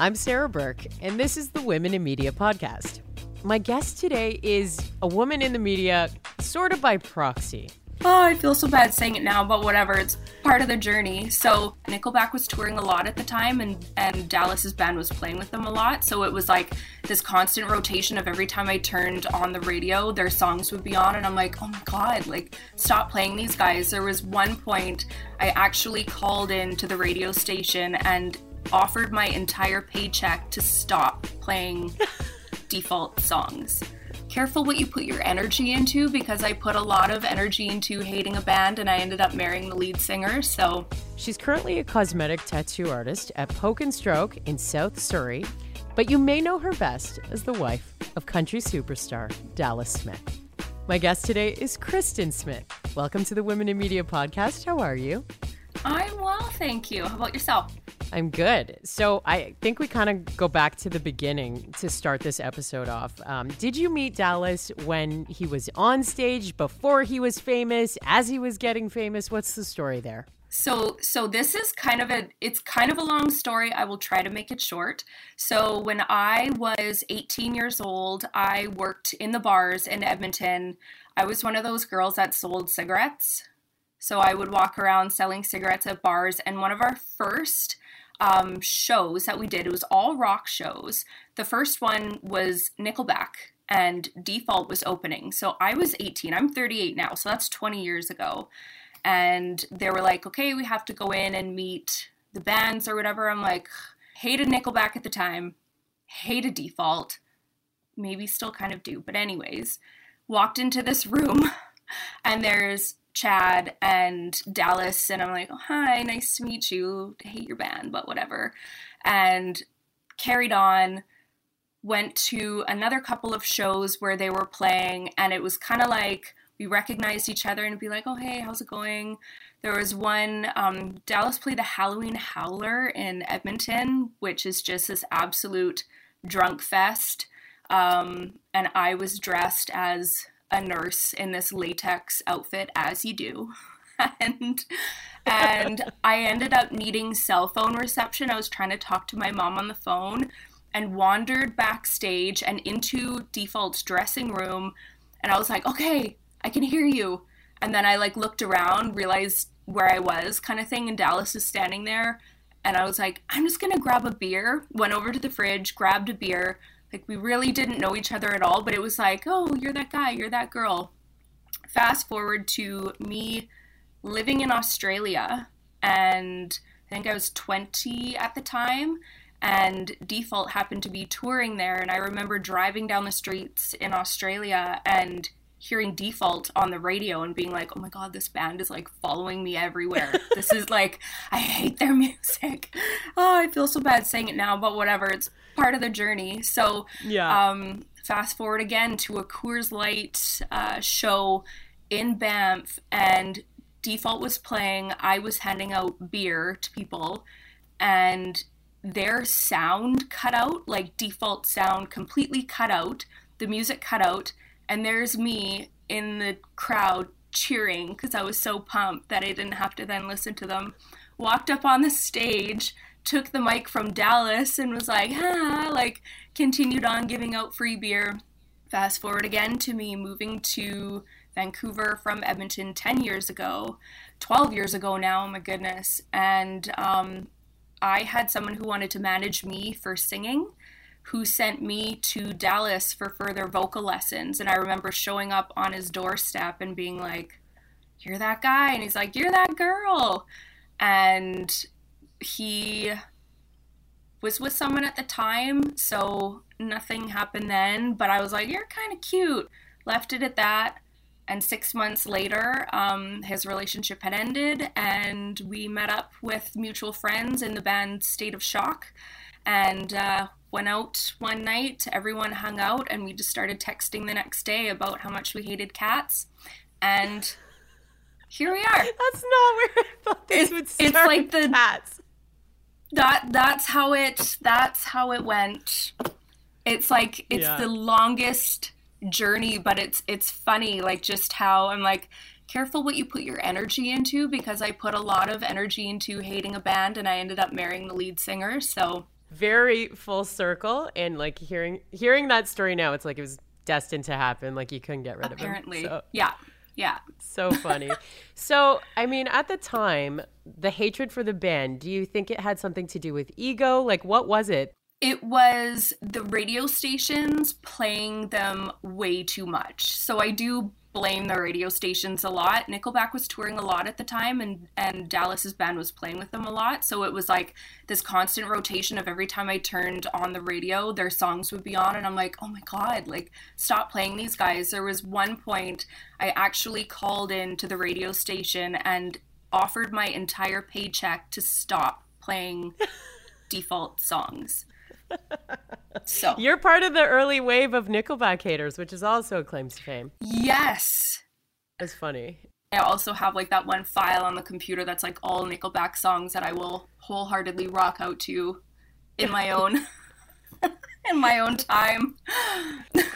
I'm Sarah Burke, and this is the Women in Media podcast. My guest today is a woman in the media, sort of by proxy. Oh, I feel so bad saying it now, but whatever. It's part of the journey. So Nickelback was touring a lot at the time, and and Dallas's band was playing with them a lot. So it was like this constant rotation of every time I turned on the radio, their songs would be on, and I'm like, oh my god, like stop playing these guys. There was one point I actually called in to the radio station and offered my entire paycheck to stop playing default songs. Careful what you put your energy into because I put a lot of energy into hating a band and I ended up marrying the lead singer. So she's currently a cosmetic tattoo artist at Poke and Stroke in South Surrey, but you may know her best as the wife of country superstar Dallas Smith. My guest today is Kristen Smith. Welcome to the Women in Media podcast. How are you? I'm well, thank you. How about yourself? I'm good. So I think we kind of go back to the beginning to start this episode off. Um, did you meet Dallas when he was on stage, before he was famous, as he was getting famous? What's the story there? So so this is kind of a it's kind of a long story. I will try to make it short. So when I was 18 years old, I worked in the bars in Edmonton. I was one of those girls that sold cigarettes. So I would walk around selling cigarettes at bars and one of our first um, shows that we did. It was all rock shows. The first one was Nickelback, and Default was opening. So I was 18. I'm 38 now, so that's 20 years ago. And they were like, okay, we have to go in and meet the bands or whatever. I'm like, hated Nickelback at the time, hated Default, maybe still kind of do. But, anyways, walked into this room, and there's Chad and Dallas, and I'm like, oh, hi, nice to meet you. I hate your band, but whatever. And carried on, went to another couple of shows where they were playing, and it was kind of like we recognized each other and be like, oh, hey, how's it going? There was one, um, Dallas played the Halloween Howler in Edmonton, which is just this absolute drunk fest. Um, and I was dressed as a nurse in this latex outfit as you do. and and I ended up needing cell phone reception. I was trying to talk to my mom on the phone and wandered backstage and into default's dressing room and I was like, "Okay, I can hear you." And then I like looked around, realized where I was kind of thing and Dallas is standing there and I was like, "I'm just going to grab a beer." Went over to the fridge, grabbed a beer, like we really didn't know each other at all, but it was like, oh, you're that guy, you're that girl. Fast forward to me living in Australia, and I think I was 20 at the time, and Default happened to be touring there. And I remember driving down the streets in Australia and hearing Default on the radio and being like, oh my God, this band is like following me everywhere. this is like, I hate their music. Oh, I feel so bad saying it now, but whatever. It's part of the journey. So, yeah. Um, fast forward again to a Coors Light uh, show in Banff, and Default was playing. I was handing out beer to people, and their sound cut out, like default sound completely cut out, the music cut out, and there's me in the crowd cheering because I was so pumped that I didn't have to then listen to them. Walked up on the stage took the mic from Dallas and was like, ah, like continued on giving out free beer. Fast forward again to me moving to Vancouver from Edmonton 10 years ago, 12 years ago now, my goodness. And um, I had someone who wanted to manage me for singing who sent me to Dallas for further vocal lessons. And I remember showing up on his doorstep and being like, You're that guy. And he's like, You're that girl. And he was with someone at the time, so nothing happened then. But I was like, you're kind of cute. Left it at that. And six months later, um, his relationship had ended, and we met up with mutual friends in the band State of Shock and uh, went out one night. Everyone hung out, and we just started texting the next day about how much we hated cats. And here we are. That's not where I thought this it's, would start. It's like the cats that that's how it that's how it went it's like it's yeah. the longest journey but it's it's funny like just how i'm like careful what you put your energy into because i put a lot of energy into hating a band and i ended up marrying the lead singer so very full circle and like hearing hearing that story now it's like it was destined to happen like you couldn't get rid Apparently. of him so, Yeah. Yeah. so funny so i mean at the time the hatred for the band do you think it had something to do with ego like what was it It was the radio stations playing them way too much. So I do blame the radio stations a lot. Nickelback was touring a lot at the time and and Dallas's band was playing with them a lot. So it was like this constant rotation of every time I turned on the radio, their songs would be on and I'm like, "Oh my god, like stop playing these guys." There was one point I actually called in to the radio station and offered my entire paycheck to stop playing default songs. So, you're part of the early wave of nickelback haters which is also claims to fame yes. it's funny I also have like that one file on the computer that's like all Nickelback songs that I will wholeheartedly rock out to in my own in my own time.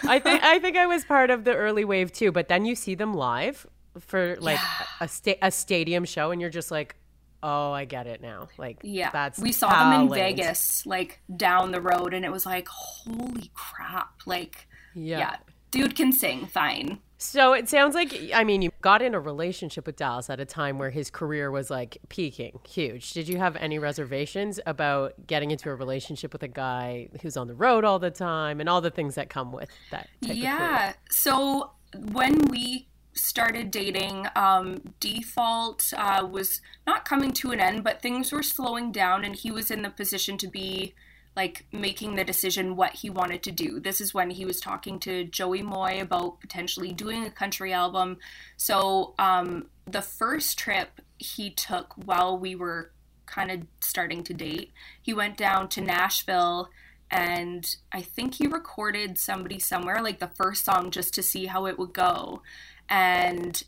I think I think I was part of the early wave too, but then you see them live for like Yeah. a sta- a stadium show, and you're just like, oh, I get it now. Like, Yeah. that's we saw them in. Vegas like down the road and it was like holy crap. Like Yeah. yeah, dude can sing fine. So it sounds like I mean you got in a relationship with Dallas at a time where his career was like peaking, huge. Did you have any reservations about getting into a relationship with a guy who's on the road all the time and all the things that come with that? Yeah. So when we started dating, um, default uh, was not coming to an end, but things were slowing down, and he was in the position to be like making the decision what he wanted to do. This is when he was talking to Joey Moi about potentially doing a country album. So um, the first trip he took while we were kind of starting to date, he went down to Nashville and I think he recorded somebody somewhere, like the first song, just to see how it would go. And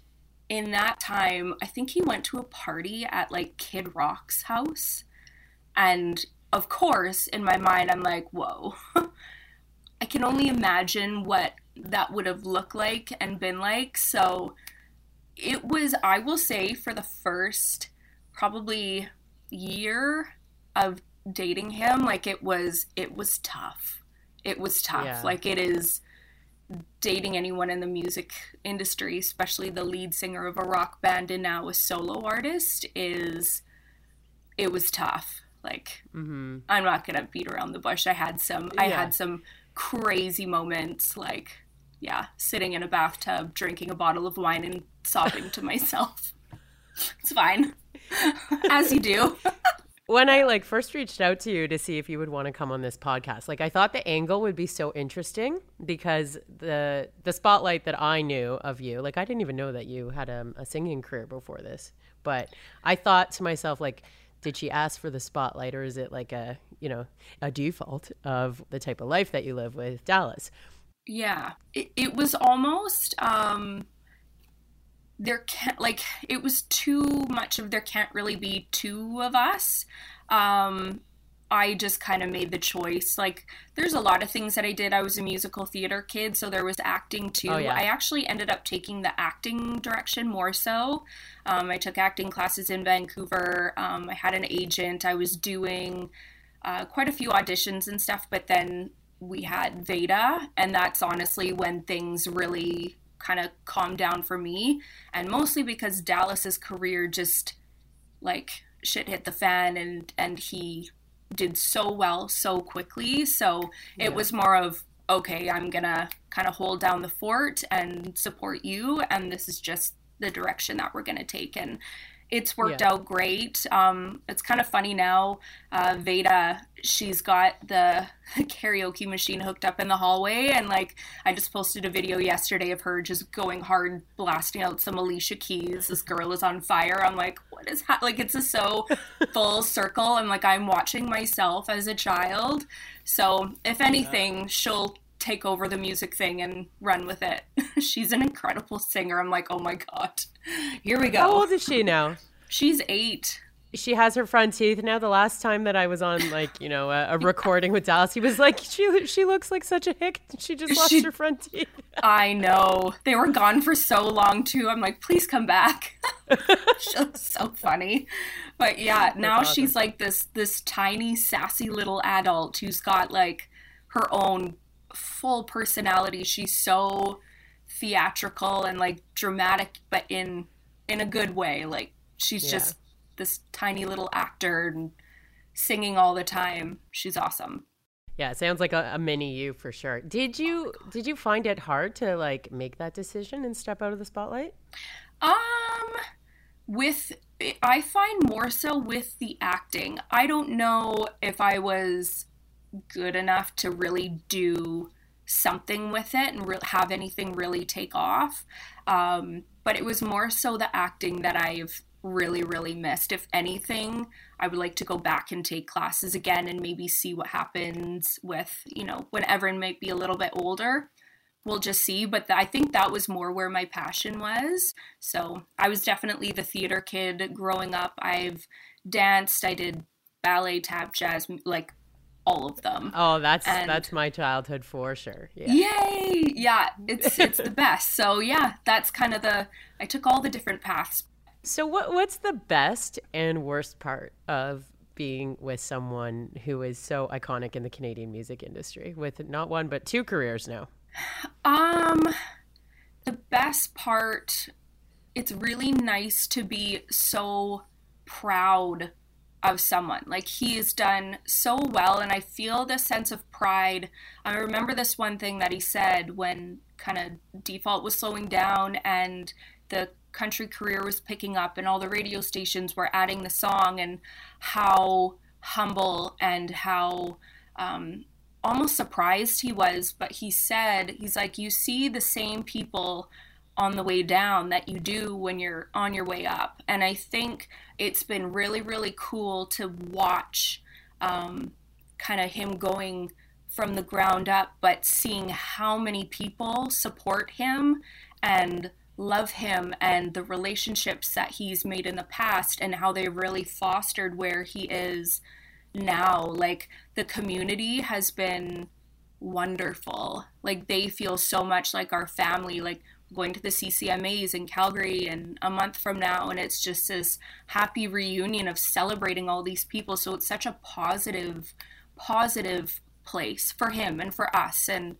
in that time, I think he went to a party at like Kid Rock's house. And of course, in my mind, I'm like, whoa. I can only imagine what that would have looked like and been like. So it was, I will say, for the first probably year of dating him, like it was, it was tough. It was tough. Yeah. Like it is dating anyone in the music industry, especially the lead singer of a rock band and now a solo artist, is it was tough. Like Mm-hmm. I'm not gonna beat around the bush. I had some I had some crazy moments like yeah, sitting in a bathtub drinking a bottle of wine and sobbing to myself. It's fine. As you do. when I like first reached out to you to see if you would want to come on this podcast, like I thought the angle would be so interesting because the the spotlight that I knew of you, like I didn't even know that you had um, a singing career before this, but I thought to myself like did she ask for the spotlight or is it like a, you know, a default of the type of life that you live with Dallas? Yeah. It, it was almost um there can't like it was too much of there can't really be two of us. Um I just kind of made the choice. Like there's a lot of things that I did. I was a musical theater kid, so there was acting too. Oh, yeah. I actually ended up taking the acting direction more so. Um, I took acting classes in Vancouver. Um, I had an agent. I was doing uh, quite a few auditions and stuff, but then we had Veda, and that's honestly when things really kind of calmed down for me, and mostly because Dallas's career just like shit hit the fan, and and he did so well so quickly. So it was more of okay, I'm gonna kind of hold down the fort and support you, and this is just the direction that we're gonna take, and it's worked Yeah. out great. Um, it's kind of funny now. Uh, Veda, she's got the karaoke machine hooked up in the hallway, and like I just posted a video yesterday of her just going hard, blasting out some Alicia Keys. This girl is on fire. I'm like, what is ha-? like? It's just so full circle, and like I'm watching myself as a child. So if anything, she'll take over the music thing and run with it. She's an incredible singer. I'm like, oh my god, here we go. How old is she now? She's eight. she has her front teeth now. The last time that I was on, like you know, a, a recording with Dallas, he was like, "She she looks like such a hick. She just lost she, her front teeth." I know they were gone for so long too. I'm like, please come back. she looks so funny, but yeah, now awesome. she's like this this tiny sassy little adult who's got like her own full personality. She's so theatrical and like dramatic, but in in a good way. Like she's yeah. just this tiny little actor and singing all the time. She's awesome. Yeah, it sounds like a, a, mini you for sure. Did you oh did you find it hard to like make that decision and step out of the spotlight? Um with I find more so with the acting. I don't know if I was good enough to really do something with it and re- have anything really take off. Um, but it was more so the acting that I've really, really missed. If anything, I would like to go back and take classes again and maybe see what happens with, you know, when Everin might be a little bit older. We'll just see. But th- I think that was more where my passion was. So I was definitely the theater kid growing up. I've danced, I did ballet, tap, jazz, like all of them. Oh, that's and that's my childhood for sure. Yeah. Yay! Yeah, it's it's the best. So yeah, that's kind of the I took all the different paths. So what what's the best and worst part of being with someone who is so iconic in the Canadian music industry with not one but two careers now? Um the best part it's really nice to be so proud of someone. Like he has done so well, and I feel this sense of pride. I remember this one thing that he said when kind of default was slowing down and the country career was picking up, and all the radio stations were adding the song, and how humble and how um, almost surprised he was. But he said, he's like, you see the same people on the way down that you do when you're on your way up. And I think it's been really, really cool to watch um, kind of him going from the ground up, but seeing how many people support him and love him and the relationships that he's made in the past and how they really fostered where he is now. Like the community has been wonderful. Like they feel so much like our family. Like going to the CCMAs in Calgary and a month from now and it's just this happy reunion of celebrating all these people. So it's such a positive positive place for him and for us. And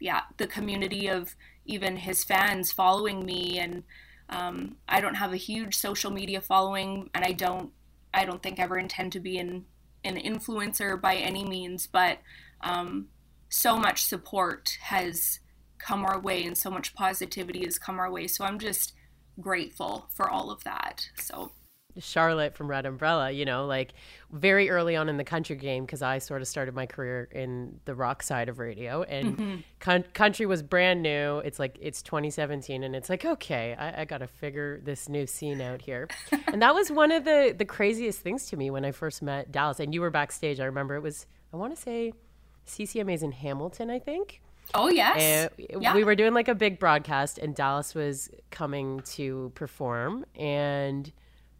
yeah the community of even his fans following me. And um, I don't have a huge social media following and I don't I don't think ever intend to be an an influencer by any means. But um, so much support has come our way and so much positivity has come our way. So I'm just grateful for all of that. So Charlotte from Red Umbrella, you know, like very early on in the country game, because I sort of started my career in the rock side of radio, and mm-hmm. con- country was brand new. It's like it's 2017, and it's like okay, I, I got to figure this new scene out here, and that was one of the the craziest things to me when I first met Dallas. And you were backstage. I remember it was I want to say CCMA's in Hamilton, I think. Oh yes. Yeah. We were doing like a big broadcast, and Dallas was coming to perform, and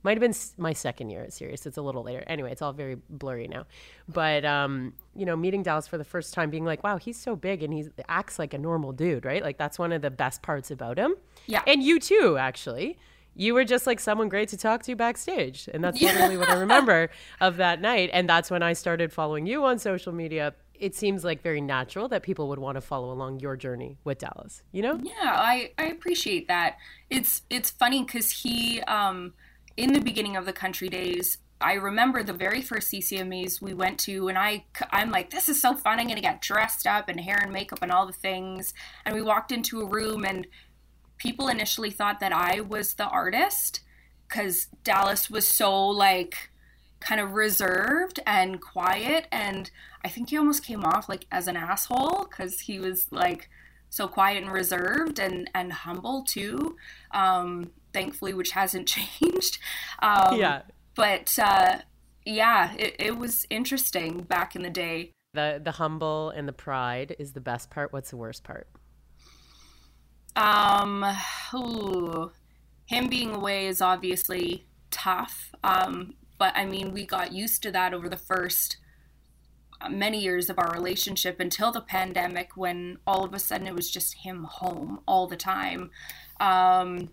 might have been my second year at Sirius. It's a little later. Anyway, it's all very blurry now. But um, you know, meeting Dallas for the first time, being like, "Wow, he's so big and he acts like a normal dude," right? Like that's one of the best parts about him. Yeah. And you too, actually. You were just like someone great to talk to backstage, and that's literally what I remember of that night. And that's when I started following you on social media it seems like very natural that people would want to follow along your journey with Dallas, you know? Yeah, I, I appreciate that. It's it's funny because he um in the beginning of the country days, I remember the very first CCMAs we went to, and I I'm like, this is so fun. I'm gonna get dressed up and hair and makeup and all the things. And we walked into a room, and people initially thought that I was the artist because Dallas was so like kind of reserved and quiet and i think he almost came off like as an asshole because he was like so quiet and reserved and and humble too um thankfully which hasn't changed. Um yeah. but uh yeah it, it was interesting back in the day. The the humble and the pride is the best part. What's the worst part? Um ooh, him being away is obviously tough. Um but I mean, we got used to that over the first many years of our relationship until the pandemic when all of a sudden it was just him home all the time. Um,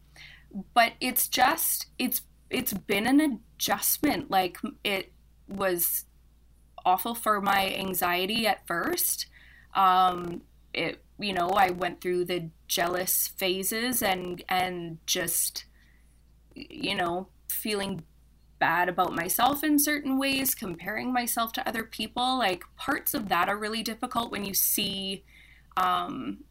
but it's just it's it's been an adjustment. Like it was awful for my anxiety at first. Um, it you know I went through the jealous phases and and just you know feeling bad about myself in certain ways, comparing myself to other people. Like parts of that are really difficult when you see, um,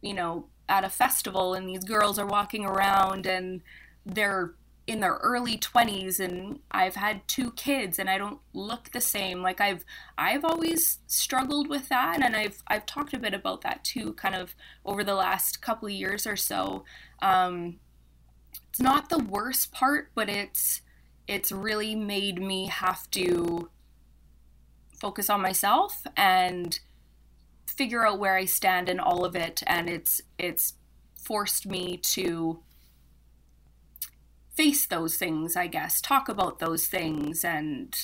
you know, at a festival and these girls are walking around and they're in their early 20s and I've had two kids and I don't look the same like I've I've always struggled with that and I've I've talked a bit about that too kind of over the last couple of years or so um it's not the worst part but it's it's really made me have to focus on myself and figure out where I stand in all of it and it's it's forced me to face those things, I guess, talk about those things and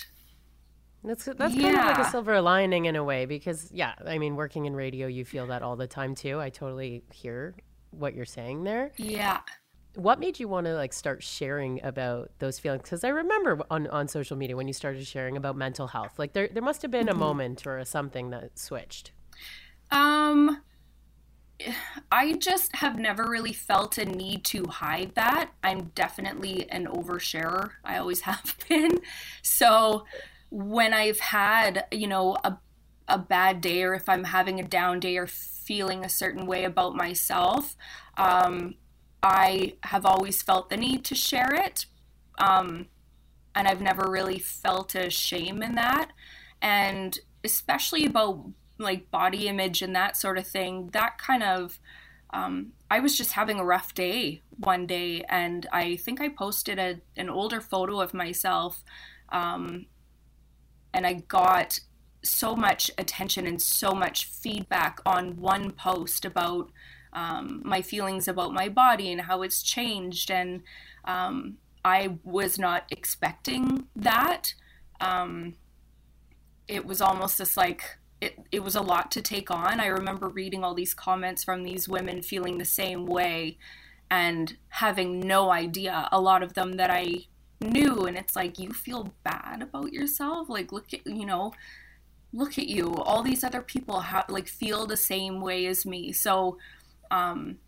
that's that's yeah. kind of like a silver lining in a way because yeah, I mean working in radio you feel that all the time too. I totally hear what you're saying there. Yeah. What made you want to like start sharing about those feelings? Because I remember on, on social media when you started sharing about mental health, like there there must have been a mm-hmm. moment or a something that switched. Um, I just have never really felt a need to hide that. I'm definitely an oversharer. I always have been. So when I've had, you know, a a bad day or if I'm having a down day or feeling a certain way about myself, um, I have always felt the need to share it. Um, and I've never really felt a shame in that. And especially about like body image and that sort of thing, that kind of um, I was just having a rough day one day, and I think I posted a, an older photo of myself, um, and I got so much attention and so much feedback on one post about um, my feelings about my body and how it's changed, and um, I was not expecting that. Um, it was almost just like it, it was a lot to take on. I remember reading all these comments from these women feeling the same way and having no idea, a lot of them that I knew. And it's like, you feel bad about yourself? Like, look at, you know, look at you. All these other people have, like, feel the same way as me. So, um,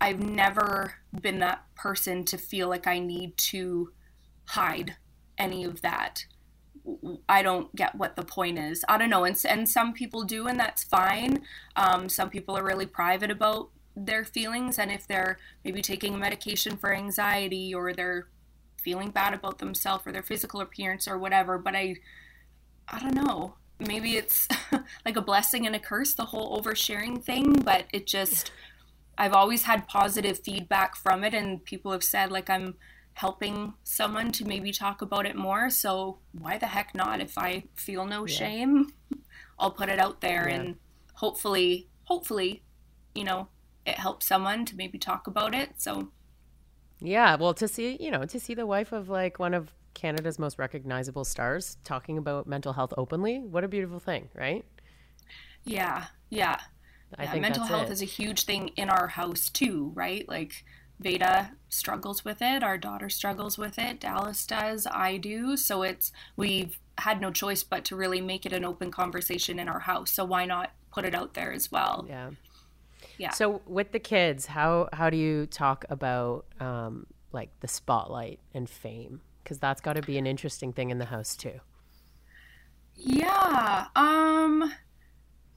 I've never been that person to feel like I need to hide any of that. I don't get what the point is. I don't know, and and some people do, and that's fine. Um, some people are really private about their feelings, and if they're maybe taking medication for anxiety or they're feeling bad about themselves or their physical appearance or whatever. But I, I don't know. Maybe it's like a blessing and a curse, the whole oversharing thing. But it just, I've always had positive feedback from it, and people have said like I'm helping someone to maybe talk about it more. So why the heck not? If I feel no yeah. shame, I'll put it out there yeah. and hopefully, hopefully, you know, it helps someone to maybe talk about it. So yeah, well, to see, you know, to see the wife of like one of Canada's most recognizable stars talking about mental health openly, what a beautiful thing, right? Yeah, yeah. I yeah, think mental health it. is a huge thing in our house too, right? Like Veda struggles with it, our daughter struggles with it, Dallas does, I do. So it's we've had no choice but to really make it an open conversation in our house. So why not put it out there as well? Yeah. Yeah. So with the kids, how how do you talk about um, like the spotlight and fame? Because that's got to be an interesting thing in the house too. Yeah. Um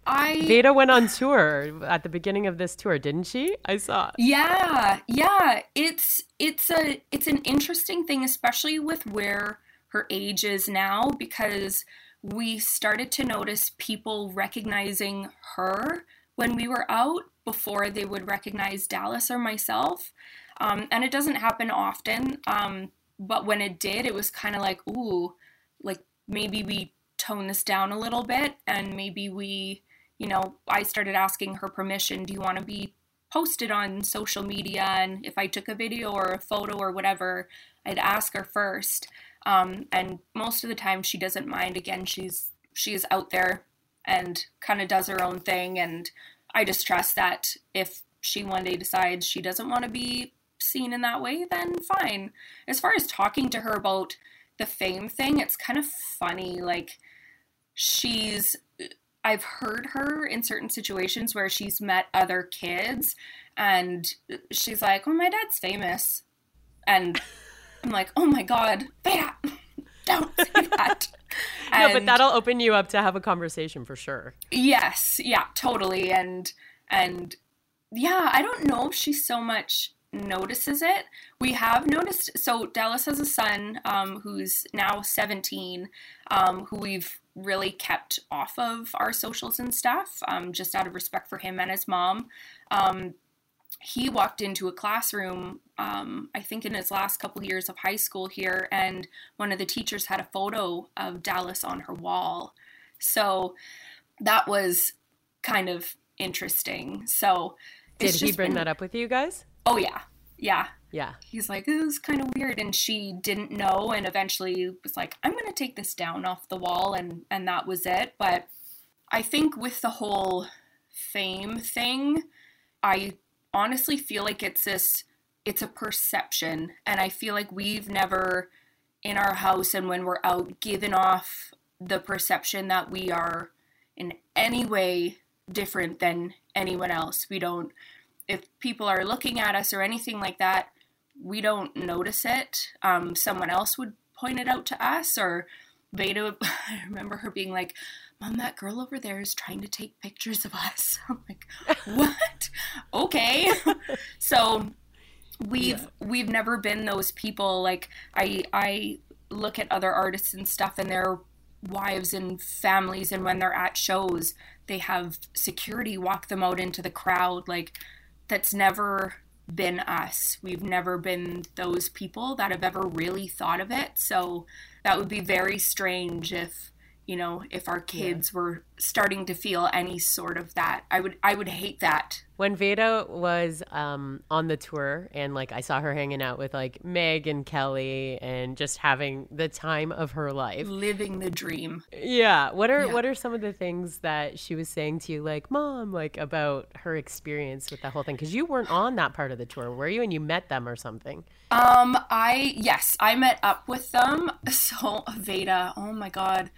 I Veda went on tour at the beginning of this tour, didn't she? I saw. Yeah, yeah. It's it's a it's an interesting thing, especially with where her age is now, because we started to notice people recognizing her when we were out before they would recognize Dallas or myself. Um, and it doesn't happen often, um, but when it did, it was kind of like, ooh, like maybe we tone this down a little bit and maybe we you know, I started asking her permission. Do you want to be posted on social media? And if I took a video or a photo or whatever, I'd ask her first. Um, and most of the time she doesn't mind. Again, she's she is out there and kind of does her own thing. And I just trust that if she one day decides she doesn't want to be seen in that way, then fine. As far as talking to her about the fame thing, it's kind of funny. Like, she's, I've heard her in certain situations where she's met other kids and she's like, oh, my dad's famous. And I'm like, oh my God, Veda, don't say that. no, but that'll open you up to have a conversation for sure. Yes, yeah, totally. And, and, yeah, I don't know if she's so much notices it. We have noticed, so Dallas has a son um, who's now 17, um, who we've really kept off of our socials and stuff, um, just out of respect for him and his mom. Um, he walked into a classroom, um, I think in his last couple years of high school here, and one of the teachers had a photo of Dallas on her wall. So that was kind of interesting. So did he bring been, that up with you guys? Oh yeah, yeah, yeah. He's like, it was kind of weird, and she didn't know, and eventually was like, I'm gonna take this down off the wall, and and that was it. But I think with the whole fame thing, I honestly feel like it's this, it's a perception, and I feel like we've never in our house and when we're out given off the perception that we are in any way different than anyone else. We don't, if people are looking at us or anything like that, we don't notice it. Um, someone else would point it out to us, or Veda, I remember her being like, Mom, that girl over there is trying to take pictures of us. I'm like, what? okay. so we've yeah. we've never been those people like I I look at other artists and stuff and their wives and families and when they're at shows they have security walk them out into the crowd like that's never been us. We've never been those people that have ever really thought of it. So that would be very strange if you know if our kids yeah. were starting to feel any sort of that i would i would hate that. When veda was um, on the tour and like i saw her hanging out with like meg and kelly and just having the time of her life. Living the dream. Yeah. What are yeah. what are some of the things that she was saying to you like mom like about her experience with that whole thing? Because you weren't on that part of the tour were you? And you met them or something. Um i yes i met up with them. So veda oh my god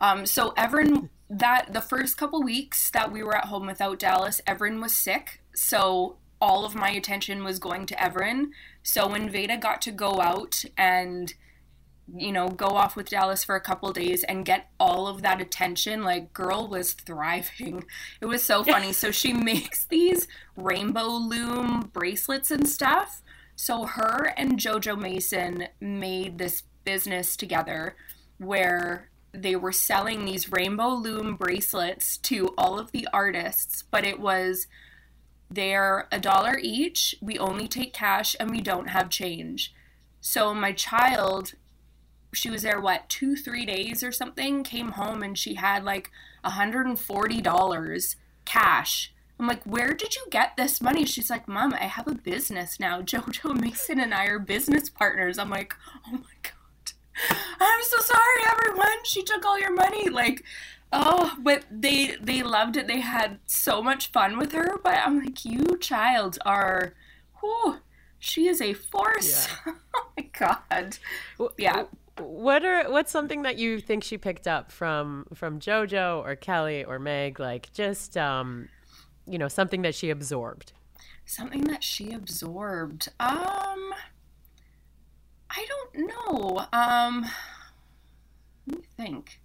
um, so Everin, that the first couple weeks that we were at home without Dallas, Everin was sick. So all of my attention was going to Everin. So when Veda got to go out and you know go off with Dallas for a couple days and get all of that attention, like girl was thriving. It was so funny. so she makes these rainbow loom bracelets and stuff. So her and Jojo Mason made this business together where they were selling these rainbow loom bracelets to all of the artists, but it was they're a dollar each. We only take cash and we don't have change. So my child, she was there what, 2 3 days or something, came home and she had like $140 cash. I'm like, where did you get this money? She's like, Mom, I have a business now. Jojo Mason and I are business partners. I'm like, oh my God. I'm so sorry, everyone. She took all your money. Like, oh, but they they loved it. They had so much fun with her. But I'm like, you child are, whew, she is a force. Yeah. oh my god. Yeah. What are what's something that you think she picked up from from JoJo or Kelly or Meg? Like just um, you know, something that she absorbed. Something that she absorbed. Um. I don't know. Um, let me think.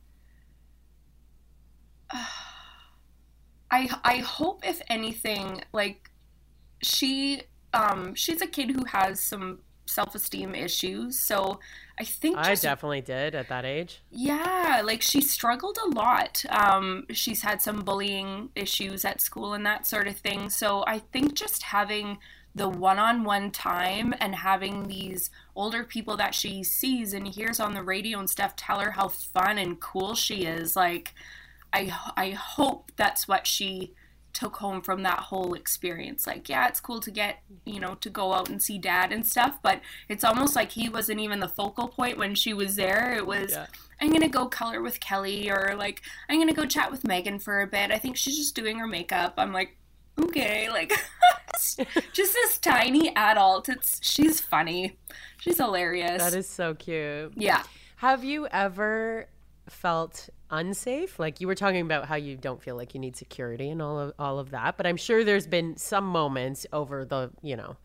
Uh, I I hope if anything, like she um she's a kid who has some self-esteem issues so i think just, i definitely did at that age yeah like she struggled a lot um she's had some bullying issues at school and that sort of thing so i think just having the one-on-one time and having these older people that she sees and hears on the radio and stuff tell her how fun and cool she is like i i hope that's what she took home from that whole experience. Like, yeah, it's cool to get, you know, to go out and see dad and stuff, but it's almost like he wasn't even the focal point when she was there. It was, yeah. I'm going to go color with Kelly, or like, I'm going to go chat with Megan for a bit. I think she's just doing her makeup. I'm like, okay, like, just this tiny adult. It's, she's funny. She's hilarious. That is so cute. Yeah. Have you ever felt unsafe? Like you were talking about how you don't feel like you need security and all of all of that, but I'm sure there's been some moments over the, you know,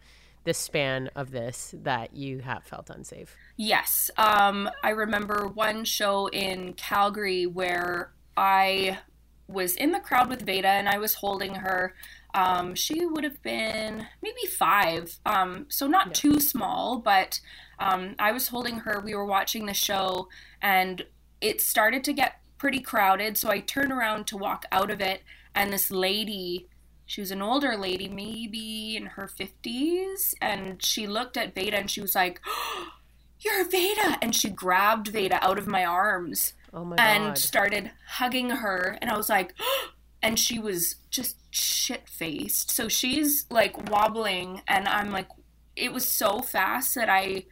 the span of this that you have felt unsafe. Yes. Um, I remember one show in Calgary where I was in the crowd with Veda and I was holding her. Um, she would have been maybe five, um, so not yeah. too small, but um, I was holding her. We were watching the show and it started to get pretty crowded. So I turned around to walk out of it, and this lady, she was an older lady, maybe in her 50s, and she looked at Veda and she was like, oh, You're Veda! And she grabbed Veda out of my arms oh my and started hugging her. And I was like, oh, and she was just shit faced. So she's like wobbling, and I'm like, it was so fast that I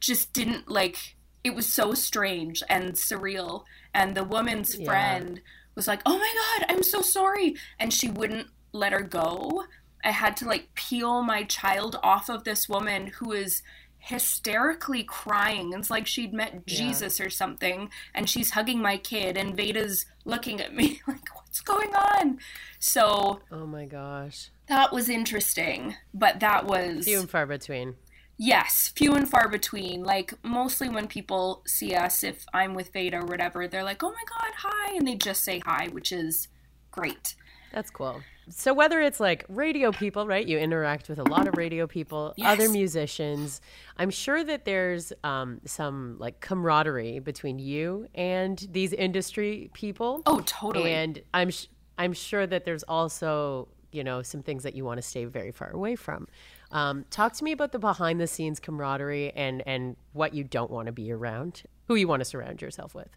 just didn't like it was so strange and surreal. And the woman's yeah. friend was like, "Oh my god, I'm so sorry," and she wouldn't let her go. I had to like peel my child off of this woman who is hysterically crying. It's like she'd met Jesus yeah. or something, and she's hugging my kid, and Veda's looking at me like, "What's going on?" So, oh my gosh, that was interesting, but that was few and far between. Yes, few and far between. Like mostly when people see us, if I'm with Veda or whatever, they're like, "Oh my god, hi," and they just say hi, which is great. That's cool. So whether it's like radio people, right? You interact with a lot of radio people, yes. other musicians. I'm sure that there's um, some like camaraderie between you and these industry people. Oh, totally. And I'm sh- I'm sure that there's also you know some things that you want to stay very far away from. Um, talk to me about the behind the scenes camaraderie and and what you don't want to be around, who you want to surround yourself with.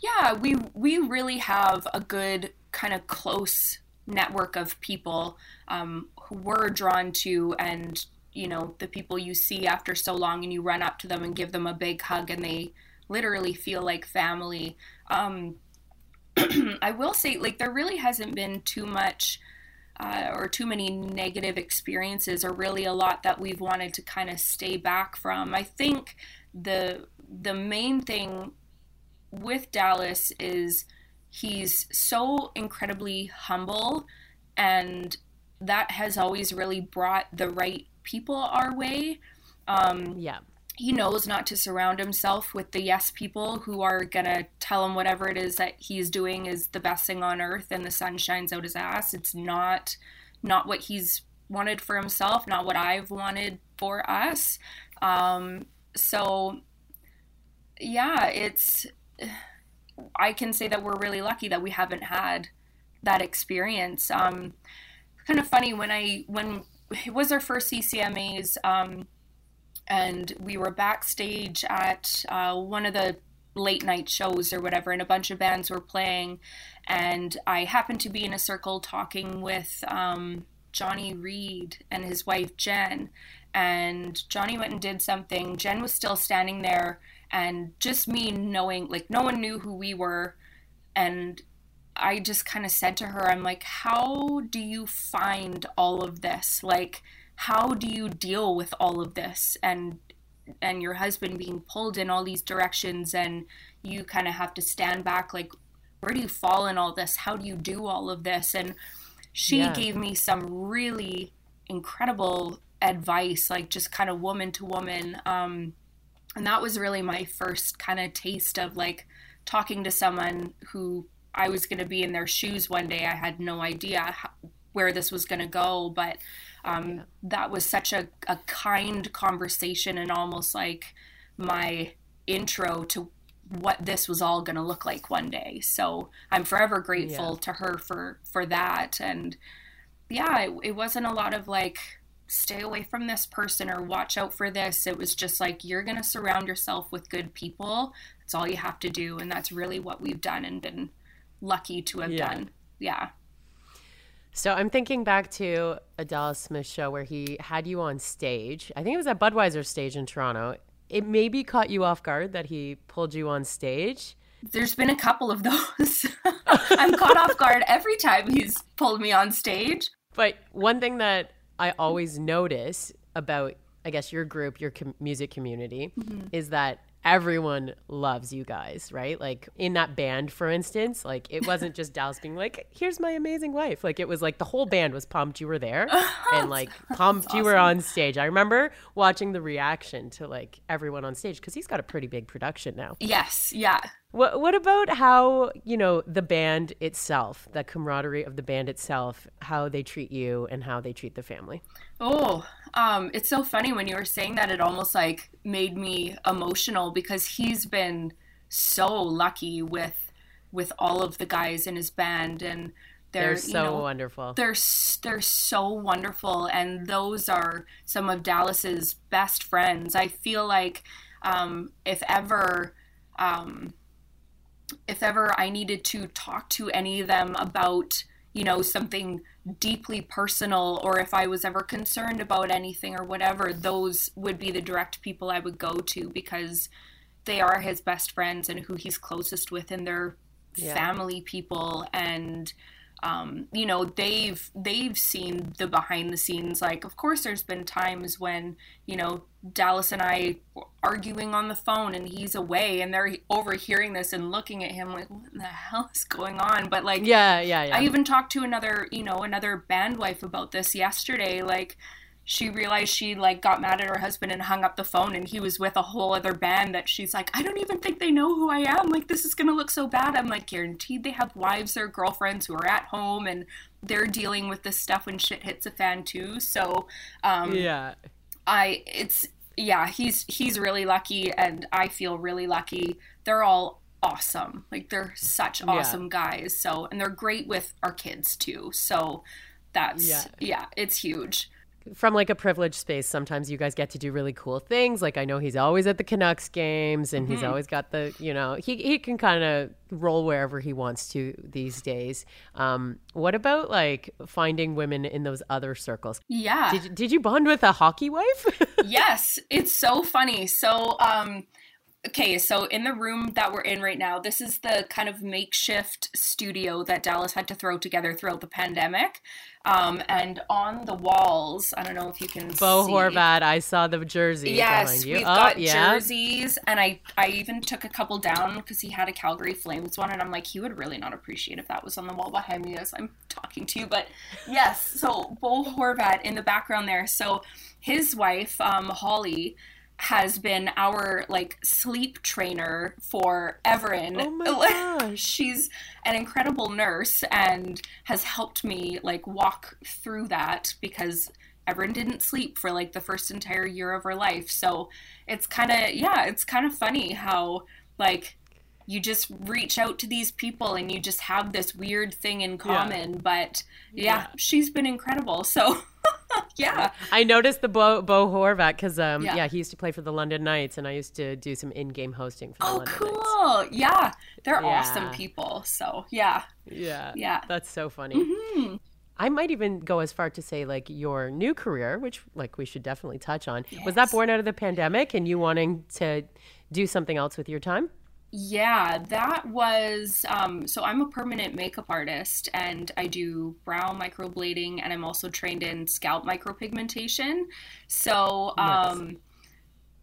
Yeah, we we really have a good kind of close network of people um, who we're drawn to and you know the people you see after so long and you run up to them and give them a big hug and they literally feel like family um, i will say like there really hasn't been too much uh, or too many negative experiences or really a lot that we've wanted to kind of stay back from. I think the the main thing with Dallas is he's so incredibly humble and that has always really brought the right people our way. Um, yeah. he knows not to surround himself with the yes people who are gonna tell him whatever it is that he's doing is the best thing on earth and the sun shines out his ass. It's not not what he's wanted for himself not what i've wanted for us. Um, so yeah it's i can say that we're really lucky that we haven't had that experience um, kind of funny when i when it was our first ccmas um, and we were backstage at uh, one of the late night shows or whatever, and a bunch of bands were playing. And I happened to be in a circle talking with um, Johnny Reid and his wife Jen. And Johnny went and did something. Jen was still standing there, and just me knowing, like, no one knew who we were. And I just kind of said to her, I'm like, how do you find all of this? Like, how do you deal with all of this and and your husband being pulled in all these directions and you kind of have to stand back like where do you fall in all this how do you do all of this and she yeah. gave me some really incredible advice like just kind of woman to woman um, and that was really my first kind of taste of like talking to someone who I was going to be in their shoes one day I had no idea how, where this was going to go but um, yeah. That was such a, a kind conversation and almost like my intro to what this was all going to look like one day. So I'm forever grateful yeah. to her for for that. And yeah, it, it wasn't a lot of like stay away from this person or watch out for this. It was just like you're going to surround yourself with good people. That's all you have to do, and that's really what we've done and been lucky to have yeah. done. Yeah. So I'm thinking back to a Dallas Smith show where he had you on stage. I think it was at Budweiser stage in Toronto. It maybe caught you off guard that he pulled you on stage. There's been a couple of those. I'm caught off guard every time he's pulled me on stage. But one thing that I always notice about, I guess, your group, your com- music community, mm-hmm. is that everyone loves you guys, right? Like in that band, for instance, like it wasn't just Dallas being like, "Here's my amazing wife." Like it was like the whole band was pumped you were there, and like pumped awesome. you were on stage. I remember watching the reaction to like everyone on stage because he's got a pretty big production now. Yes, yeah. What What about how you know the band itself, the camaraderie of the band itself, how they treat you and how they treat the family? Oh, um, it's so funny when you were saying that. It almost like made me emotional because he's been so lucky with with all of the guys in his band and they're, they're so you know, wonderful. They're they're so wonderful, and those are some of Dallas's best friends. I feel like um, if ever um, if ever I needed to talk to any of them about, you know, something deeply personal or if I was ever concerned about anything or whatever, those would be the direct people I would go to because they are his best friends and who he's closest with and they're yeah. family people and um, you know they've they've seen the behind the scenes. Like of course there's been times when you know dallas and i arguing on the phone and he's away and they're overhearing this and looking at him like what the hell is going on? But like yeah yeah yeah. I even talked to another you know another band wife about this yesterday. Like she realized she like got mad at her husband and hung up the phone and he was with a whole other band that she's like i don't even think they know who i am. Like this is gonna look so bad. I'm like guaranteed they have wives or girlfriends who are at home and they're dealing with this stuff when shit hits a fan too. So um yeah. I it's yeah he's he's really lucky and i feel really lucky. They're all awesome. Like they're such awesome yeah. guys. So and they're great with our kids too. So that's yeah, yeah it's huge from like a privileged space, sometimes you guys get to do really cool things. Like I know he's always at the Canucks games and mm-hmm. he's always got the, you know, he, he can kind of roll wherever he wants to these days. Um, what about like finding women in those other circles? Yeah. Did, did you bond with a hockey wife? yes. It's so funny. So, um, okay, so in the room that we're in right now, this is the kind of makeshift studio that Dallas had to throw together throughout the pandemic. Um, and on the walls, I don't know if you can see. Bo see. Horvat, I saw the jersey yes, we've oh, got yeah. jerseys, and I I even took a couple down because he had a Calgary Flames one, and I'm like, he would really not appreciate if that was on the wall behind me as I'm talking to you. But yes, so Bo Horvat in the background there. So his wife, um, Holly has been our like sleep trainer for Everin. Oh my gosh. She's an incredible nurse and has helped me like walk through that because Everin didn't sleep for like the first entire year of her life. So it's kind of yeah, it's kind of funny how like you just reach out to these people and you just have this weird thing in common. Yeah. But yeah, yeah, she's been incredible. So yeah. I noticed the Bo, Bo Horvat because um, yeah. yeah. he used to play for the London Knights and I used to do some in-game hosting for the oh, London cool. Knights. Yeah. They're yeah. awesome people. So yeah. Yeah. Yeah. That's so funny. Mm-hmm. I might even go as far to say like your new career, which like we should definitely touch on. Yes. Was that born out of the pandemic and you wanting to do something else with your time? Yeah, that was um, so I'm a permanent makeup artist and I do brow microblading and I'm also trained in scalp micropigmentation. So um,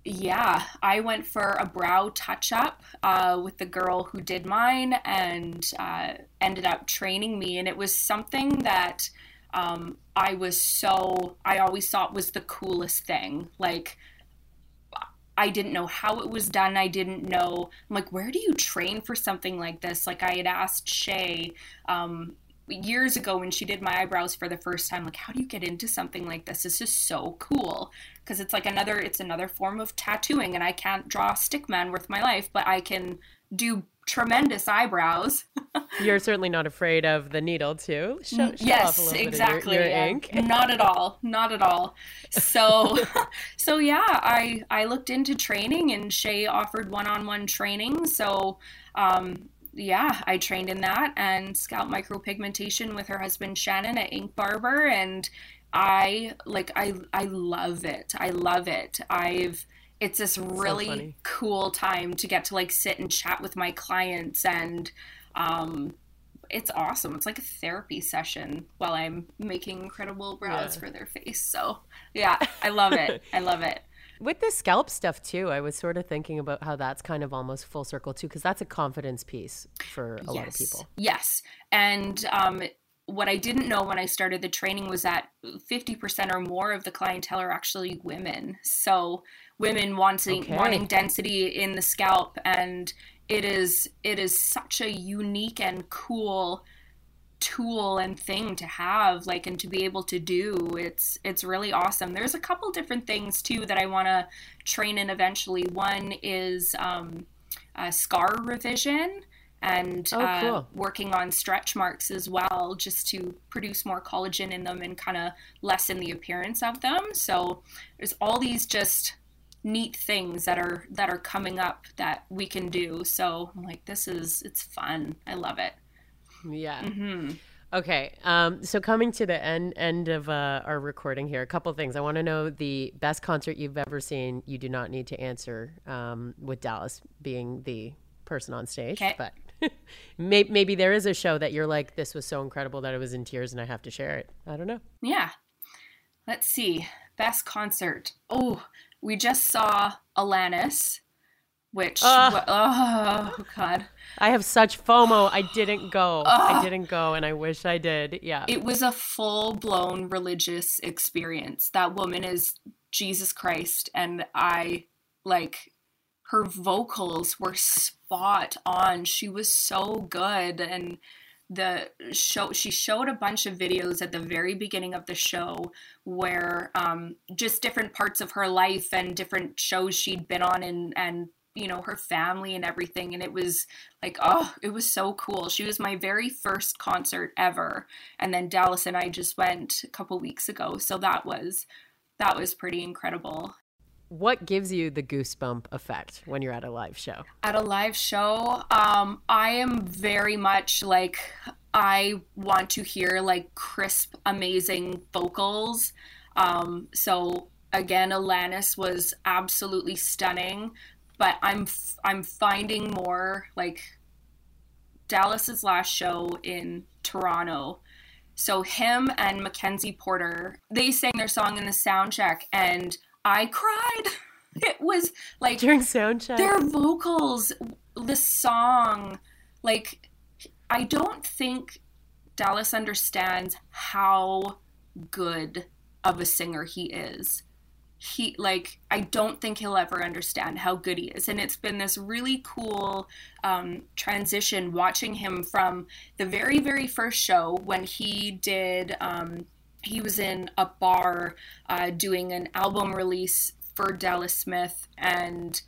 yeah, I went for a brow touch up uh, with the girl who did mine and uh, ended up training me. And it was something that um, I was so, I always thought was the coolest thing. Like, I didn't know how it was done. I didn't know. I'm like, where do you train for something like this? Like, I had asked Shay um, years ago when she did my eyebrows for the first time, like, how do you get into something like this? This is so cool because it's like another, it's another form of tattooing, and I can't draw stick man worth my life, but I can do tremendous eyebrows. You're certainly not afraid of the needle, too. Show, show yes, exactly. Your, your ink. not at all. Not at all. So, so yeah, I I looked into training, and Shay offered one-on-one training. So, um, yeah, I trained in that and scalp micropigmentation with her husband Shannon at Ink Barber and I like I I love it. I love it. I've it's this really so cool time to get to like sit and chat with my clients and um it's awesome. It's like a therapy session while I'm making incredible brows yeah. for their face. So, yeah, I love it. I love it. With the scalp stuff too, I was sort of thinking about how that's kind of almost full circle too, because that's a confidence piece for a yes. lot of people. Yes. And um, what I didn't know when I started the training was that 50% or more of the clientele are actually women. So women wanting okay. wanting density in the scalp and it is it is such a unique and cool tool and thing to have like and to be able to do it's it's really awesome there's a couple different things too that i want to train in eventually one is um, scar revision and oh, uh, cool. uh, working on stretch marks as well just to produce more collagen in them and kind of lessen the appearance of them so there's all these just neat things that are that are coming up that we can do. So I'm like, this is it's fun. I love it. Yeah. Mm-hmm. Okay. Um, so coming to the end end of uh, our recording here, a couple things. I want to know the best concert you've ever seen. You do not need to answer um, with Dallas being the person on stage, okay. but maybe, maybe there is a show that you're like, this was so incredible that I was in tears and I have to share it. I don't know. Yeah. Let's see. Best concert. Oh, we just saw Alanis, which uh, oh god. I have such FOMO. I didn't go. Uh, I didn't go and I wish I did. Yeah. It was a full-blown religious experience. That woman is Jesus Christ and I like her vocals were spot on. She was so good and the show she showed a bunch of videos at the very beginning of the show where um, just different parts of her life and different shows she'd been on and and you know her family and everything. And it was like oh it was so cool. She was my very first concert ever. And then dallas and i just went a couple weeks ago. So that was that was pretty incredible what gives you the goosebump effect when you're at a live show? At a live show, um, I am very much like I want to hear like crisp, amazing vocals. Um, so again, Alanis was absolutely stunning, but I'm I'm finding more like Dallas's last show in Toronto. So him and Mackenzie Porter, they sang their song in the sound check and I cried. It was like during sound check. Their vocals, the song, like I don't think Dallas understands how good of a singer he is. He like I don't think he'll ever understand how good he is, and it's been this really cool um, transition watching him from the very very first show when he did um, he was in a bar uh, doing an album release for Dallas Smith, and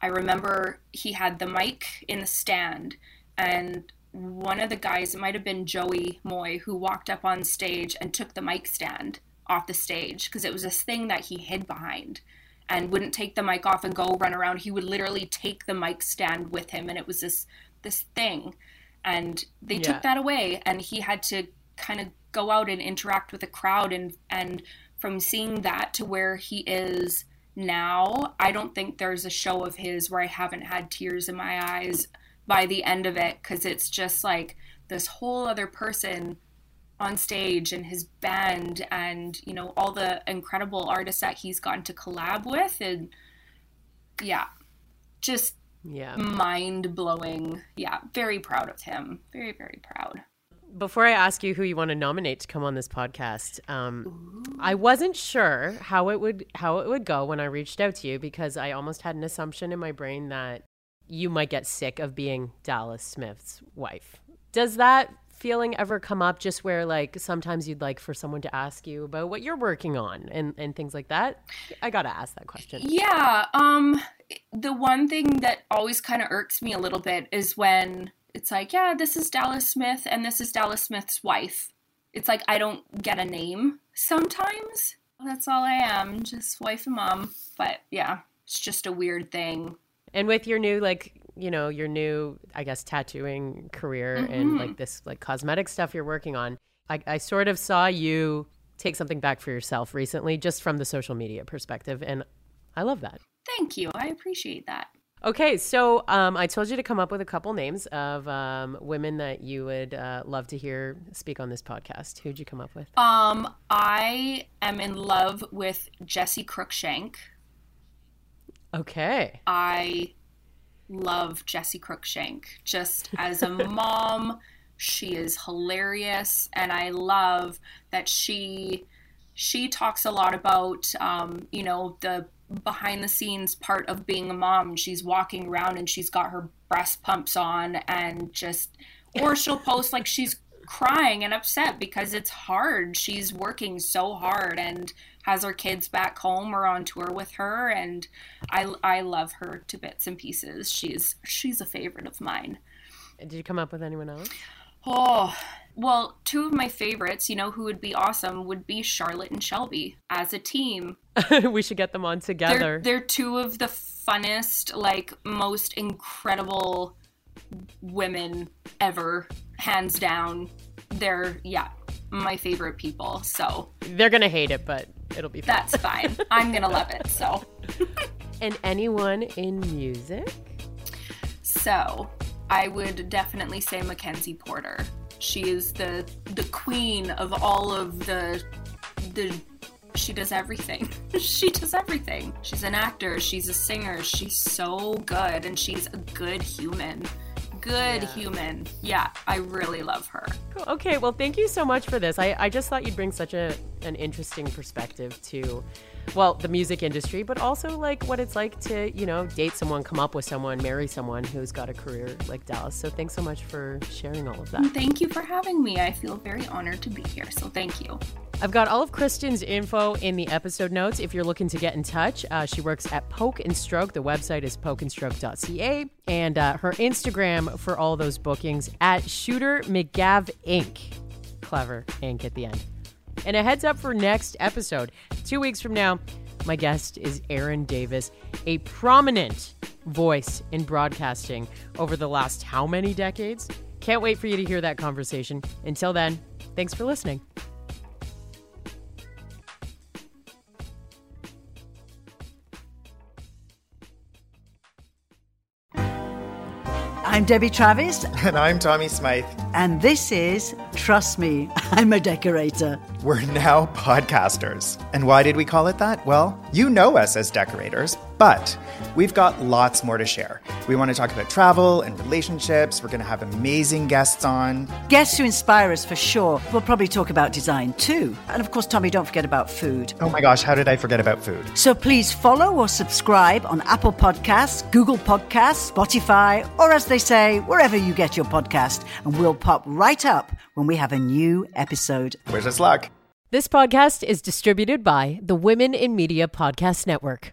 I remember he had the mic in the stand, and one of the guys, it might have been Joey Moi, who walked up on stage and took the mic stand off the stage because it was this thing that he hid behind and wouldn't take the mic off and go run around. He would literally take the mic stand with him, and it was this this thing. And they yeah. took that away, and he had to kind of go out and interact with a crowd and and from seeing that to where he is now i don't think there's a show of his where i haven't had tears in my eyes by the end of it because it's just like this whole other person on stage and his band and you know all the incredible artists that he's gotten to collab with and yeah just yeah. mind blowing yeah very proud of him. Very very proud before I ask you who you want to nominate to come on this podcast, um, I wasn't sure how it would how it would go when I reached out to you because I almost had an assumption in my brain that you might get sick of being Dallas Smith's wife. Does that feeling ever come up just where like sometimes you'd like for someone to ask you about what you're working on and and things like that? I got to ask that question. Yeah, um the one thing that always kind of irks me a little bit is when it's like, yeah, this is Dallas Smith and this is Dallas Smith's wife. It's like I don't get a name sometimes. That's all I am, just wife and mom. But yeah, it's just a weird thing. And with your new like you know your new I guess tattooing career mm-hmm. and like this like cosmetic stuff you're working on, I, I sort of saw you take something back for yourself recently, just from the social media perspective, and I love that. Thank you. I appreciate that. Okay, so um, I told you to come up with a couple names of um, women that you would uh, love to hear speak on this podcast. Who'd you come up with? Um, I am in love with Jessi Cruickshank. Okay. I love Jessi Cruickshank. Just as a mom, she is hilarious, and I love that she she talks a lot about um, you know the behind the scenes part of being a mom. She's walking around and she's got her breast pumps on and just, or she'll post like she's crying and upset because it's hard. She's working so hard and has her kids back home or on tour with her and I I love her to bits and pieces. She's she's a favorite of mine. Did you come up with anyone else? Oh, well, two of my favorites, you know, who would be awesome would be Charlotte and Shelby as a team. we should get them on together. They're, they're two of the funnest, like, most incredible women ever, hands down. They're, yeah, my favorite people. So they're going to hate it, but it'll be fun. That's fine. I'm going to love it. So. and anyone in music? So I would definitely say Mackenzie Porter. She is the the queen of all of the the she does everything. she does everything. She's an actor, she's a singer, she's so good and she's a good human. Good yeah. human. Yeah, I really love her. Cool. Okay, well, thank you so much for this. I, I just thought you'd bring such a an interesting perspective to well, the music industry, but also like what it's like to, you know, date someone, come up with someone, marry someone who's got a career like Dallas. So thanks so much for sharing all of that. Thank you for having me. I feel very honored to be here. So thank you. I've got all of Kristen's info in the episode notes if you're looking to get in touch. Uh, she works at Poke and Stroke. The website is pokeandstroke.ca. And uh, her Instagram for all those bookings at Shooter McGav Ink. Clever ink at the end. And a heads up for next episode. Two weeks from now, my guest is Aaron Davis, a prominent voice in broadcasting over the last how many decades? Can't wait for you to hear that conversation. Until then, thanks for listening. I'm Debbie Travis. And I'm Tommy Smythe. And this is Trust Me, I'm a Decorator. We're now podcasters. And why did we call it that? Well, you know us as decorators, but we've got lots more to share. We want to talk about travel and relationships. We're going to have amazing guests on. Guests who inspire us for sure. We'll probably talk about design too. And of course, Tommy, don't forget about food. Oh my gosh, how did I forget about food? So please follow or subscribe on Apple Podcasts, Google Podcasts, Spotify, or as they say, wherever you get your podcast. And we'll pop right up when we have a new episode. Wish us luck. This podcast is distributed by the Women in Media Podcast Network.